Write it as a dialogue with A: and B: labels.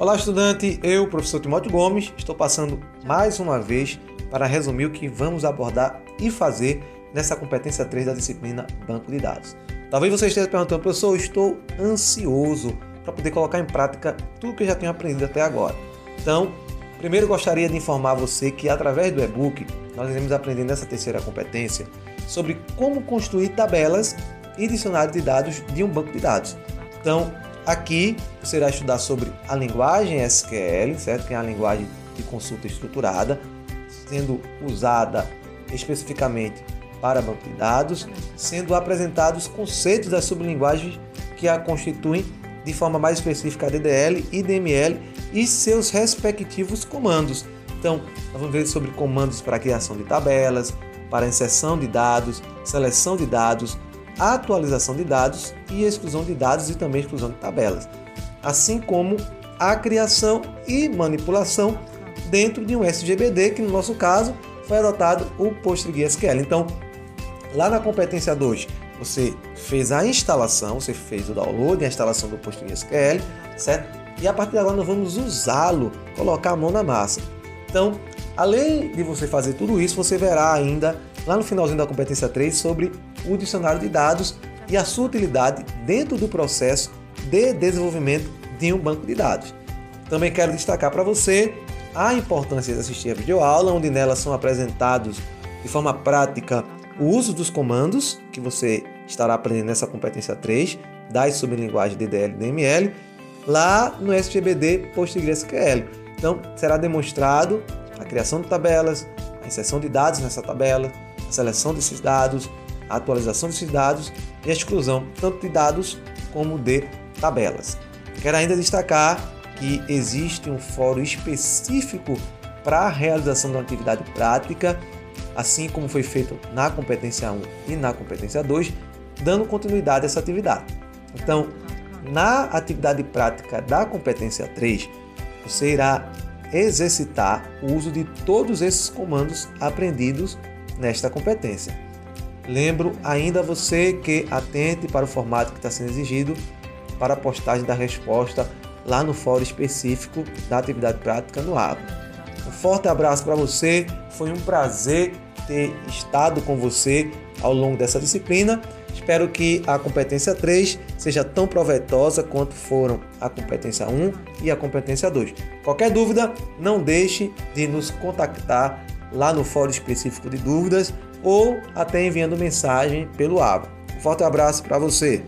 A: Olá, estudante. Eu, professor Timóteo Gomes, estou passando mais uma vez para resumir o que vamos abordar e fazer nessa competência 3 da disciplina Banco de Dados. Talvez você esteja perguntando, professor, estou ansioso para poder colocar em prática tudo que eu já tenho aprendido até agora. Então, primeiro gostaria de informar você que através do e-book nós iremos aprender nessa terceira competência sobre como construir tabelas e dicionário de dados de um banco de dados. Então, Aqui você irá estudar sobre a linguagem SQL, certo? Que é a linguagem de consulta estruturada, sendo usada especificamente para banco de dados, sendo apresentados conceitos das sublinguagens que a constituem de forma mais específica a DDL e DML e seus respectivos comandos. Então, nós vamos ver sobre comandos para criação de tabelas, para inserção de dados, seleção de dados, atualização de dados e exclusão de dados e também exclusão de tabelas, assim como a criação e manipulação dentro de um SGBD, que no nosso caso foi adotado o PostgreSQL. Então, lá na competência 2, você fez a instalação, você fez o download e a instalação do PostgreSQL, certo? E a partir de agora nós vamos usá-lo, colocar a mão na massa. Então, além de você fazer tudo isso, você verá ainda lá no finalzinho da competência 3 sobre o dicionário de dados e a sua utilidade dentro do processo de desenvolvimento de um banco de dados. Também quero destacar para você a importância de assistir a videoaula, onde nela são apresentados de forma prática o uso dos comandos que você estará aprendendo nessa competência 3 das sublinguagens DDL e DML lá no SGBD PostgreSQL. Então, será demonstrado a criação de tabelas, a inserção de dados nessa tabela, seleção desses dados, atualização desses dados e a exclusão tanto de dados como de tabelas. Quero ainda destacar que existe um fórum específico para a realização da atividade prática, assim como foi feito na competência 1 e na competência 2, dando continuidade a essa atividade. Então, na atividade prática da competência 3, você irá exercitar o uso de todos esses comandos aprendidos nesta competência. Lembro ainda você que atente para o formato que está sendo exigido para a postagem da resposta lá no fórum específico da atividade prática no AVA. Um forte abraço para você, foi um prazer ter estado com você ao longo dessa disciplina. Espero que a competência 3 seja tão proveitosa quanto foram a competência 1 e a competência 2. Qualquer dúvida, não deixe de nos contactar lá no fórum específico de dúvidas ou até enviando mensagem pelo ABA. Um forte abraço para você!